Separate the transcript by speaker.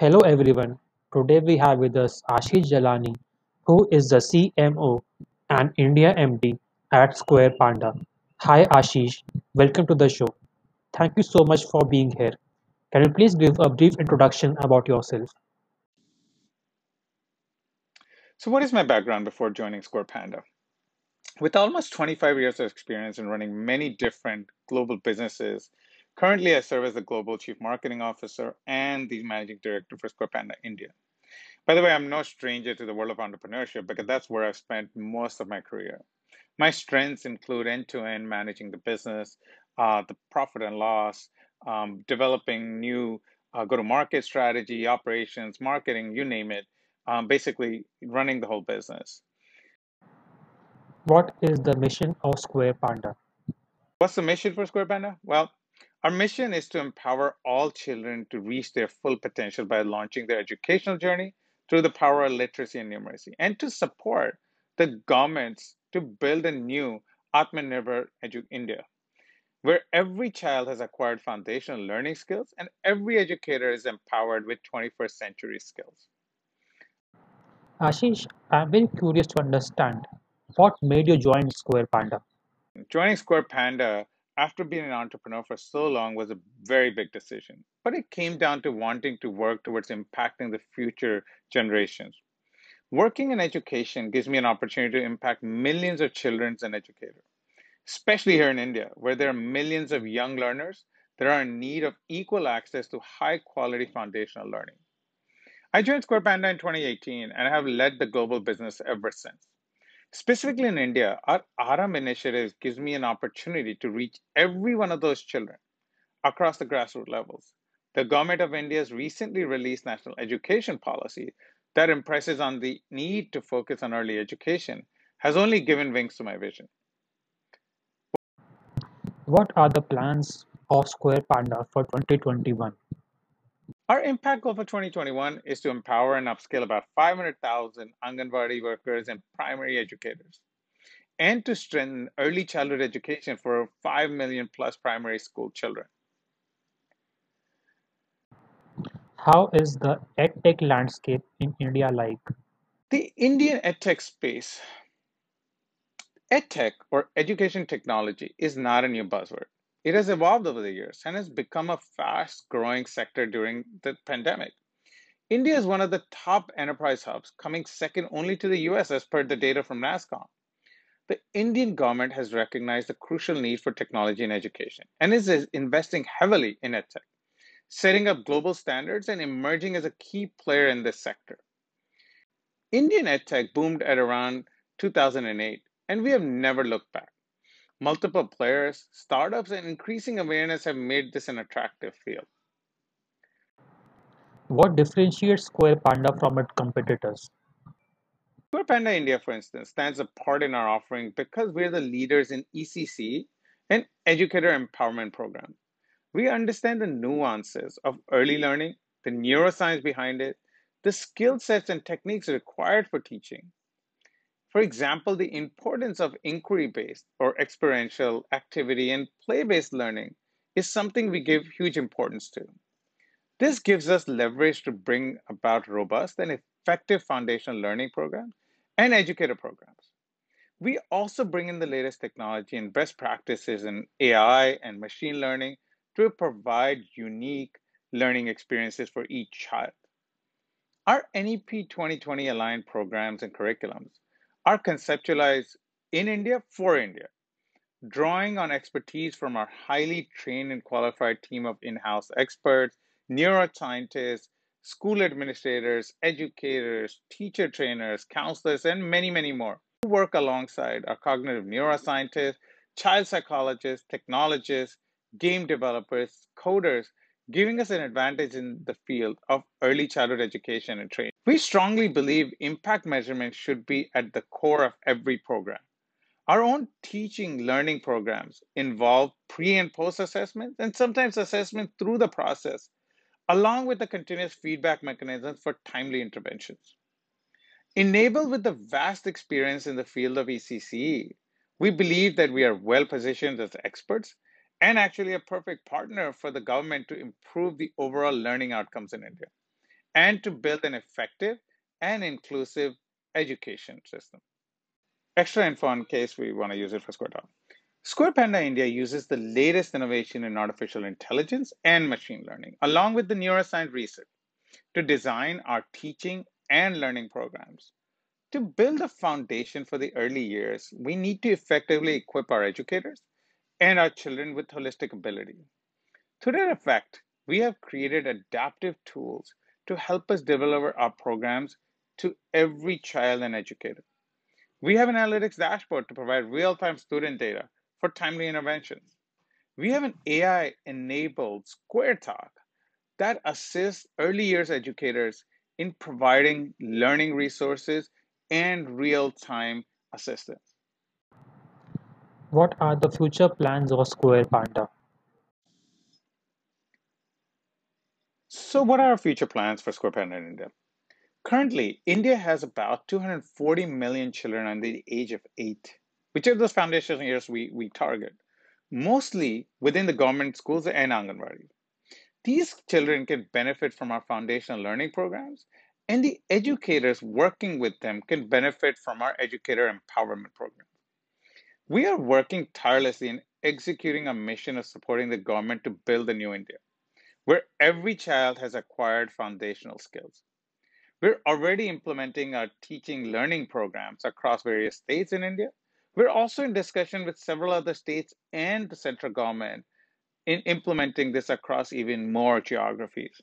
Speaker 1: Hello everyone. Today we have with us Ashish Jalani, who is the CMO and India MD at Square Panda. Hi Ashish, welcome to the show. Thank you so much for being here. Can you please give a brief introduction about yourself?
Speaker 2: So, what is my background before joining Square Panda? With almost 25 years of experience in running many different global businesses, currently I serve as the Global Chief Marketing Officer and the Managing Director for Square Panda India. By the way, I'm no stranger to the world of entrepreneurship because that's where I've spent most of my career. My strengths include end to end managing the business, uh, the profit and loss, um, developing new uh, go to market strategy, operations, marketing, you name it, um, basically running the whole business.
Speaker 1: What is the mission of Square Panda?
Speaker 2: What's the mission for Square Panda? Well, our mission is to empower all children to reach their full potential by launching their educational journey through the power of literacy and numeracy, and to support the governments to build a new Atmanirbhar Edu India, where every child has acquired foundational learning skills and every educator is empowered with 21st century skills.
Speaker 1: Ashish, I'm very curious to understand what made you join Square Panda.
Speaker 2: Joining Square Panda after being an entrepreneur for so long was a very big decision, but it came down to wanting to work towards impacting the future generations. Working in education gives me an opportunity to impact millions of children and educators, especially here in India, where there are millions of young learners that are in need of equal access to high quality foundational learning. I joined Square Panda in 2018 and I have led the global business ever since. Specifically in India, our Aram initiative gives me an opportunity to reach every one of those children across the grassroots levels. The government of India's recently released national education policy that impresses on the need to focus on early education has only given wings to my vision.
Speaker 1: What are the plans of Square Panda for 2021?
Speaker 2: Our impact goal for 2021 is to empower and upskill about 500,000 Anganwadi workers and primary educators, and to strengthen early childhood education for 5 million plus primary school children.
Speaker 1: How is the edtech landscape in India like?
Speaker 2: The Indian edtech space, edtech or education technology, is not a new buzzword. It has evolved over the years and has become a fast growing sector during the pandemic. India is one of the top enterprise hubs, coming second only to the US as per the data from NASSCOM. The Indian government has recognized the crucial need for technology in education and is investing heavily in edtech setting up global standards and emerging as a key player in this sector. Indian edtech boomed at around 2008, and we have never looked back. Multiple players, startups, and increasing awareness have made this an attractive field.
Speaker 1: What differentiates Square Panda from its competitors?
Speaker 2: Square Panda India, for instance, stands apart in our offering because we're the leaders in ECC and educator empowerment programs. We understand the nuances of early learning, the neuroscience behind it, the skill sets and techniques required for teaching. For example, the importance of inquiry based or experiential activity and play based learning is something we give huge importance to. This gives us leverage to bring about robust and effective foundational learning programs and educator programs. We also bring in the latest technology and best practices in AI and machine learning to provide unique learning experiences for each child. Our NEP 2020 aligned programs and curriculums are conceptualized in India for India, drawing on expertise from our highly trained and qualified team of in house experts, neuroscientists, school administrators, educators, teacher trainers, counselors, and many, many more who work alongside our cognitive neuroscientists, child psychologists, technologists, game developers, coders, giving us an advantage in the field of early childhood education and training. We strongly believe impact measurement should be at the core of every program. Our own teaching learning programs involve pre and post assessment and sometimes assessment through the process, along with the continuous feedback mechanisms for timely interventions. Enabled with the vast experience in the field of ECCE, we believe that we are well positioned as experts and actually a perfect partner for the government to improve the overall learning outcomes in India. And to build an effective and inclusive education system. Extra info in case we want to use it for SquareTalk. Square Panda India uses the latest innovation in artificial intelligence and machine learning, along with the neuroscience research, to design our teaching and learning programs. To build a foundation for the early years, we need to effectively equip our educators and our children with holistic ability. To that effect, we have created adaptive tools to help us deliver our programs to every child and educator. We have an analytics dashboard to provide real time student data for timely interventions. We have an AI enabled Square Talk that assists early years educators in providing learning resources and real time assistance.
Speaker 1: What are the future plans of Square Panda?
Speaker 2: So, what are our future plans for Square Panda in India? Currently, India has about 240 million children under the age of eight, which are those foundational years we, we target, mostly within the government schools and Anganwadi. These children can benefit from our foundational learning programs, and the educators working with them can benefit from our educator empowerment program. We are working tirelessly in executing a mission of supporting the government to build a new India, where every child has acquired foundational skills. We're already implementing our teaching learning programs across various states in India. We're also in discussion with several other states and the central government in implementing this across even more geographies.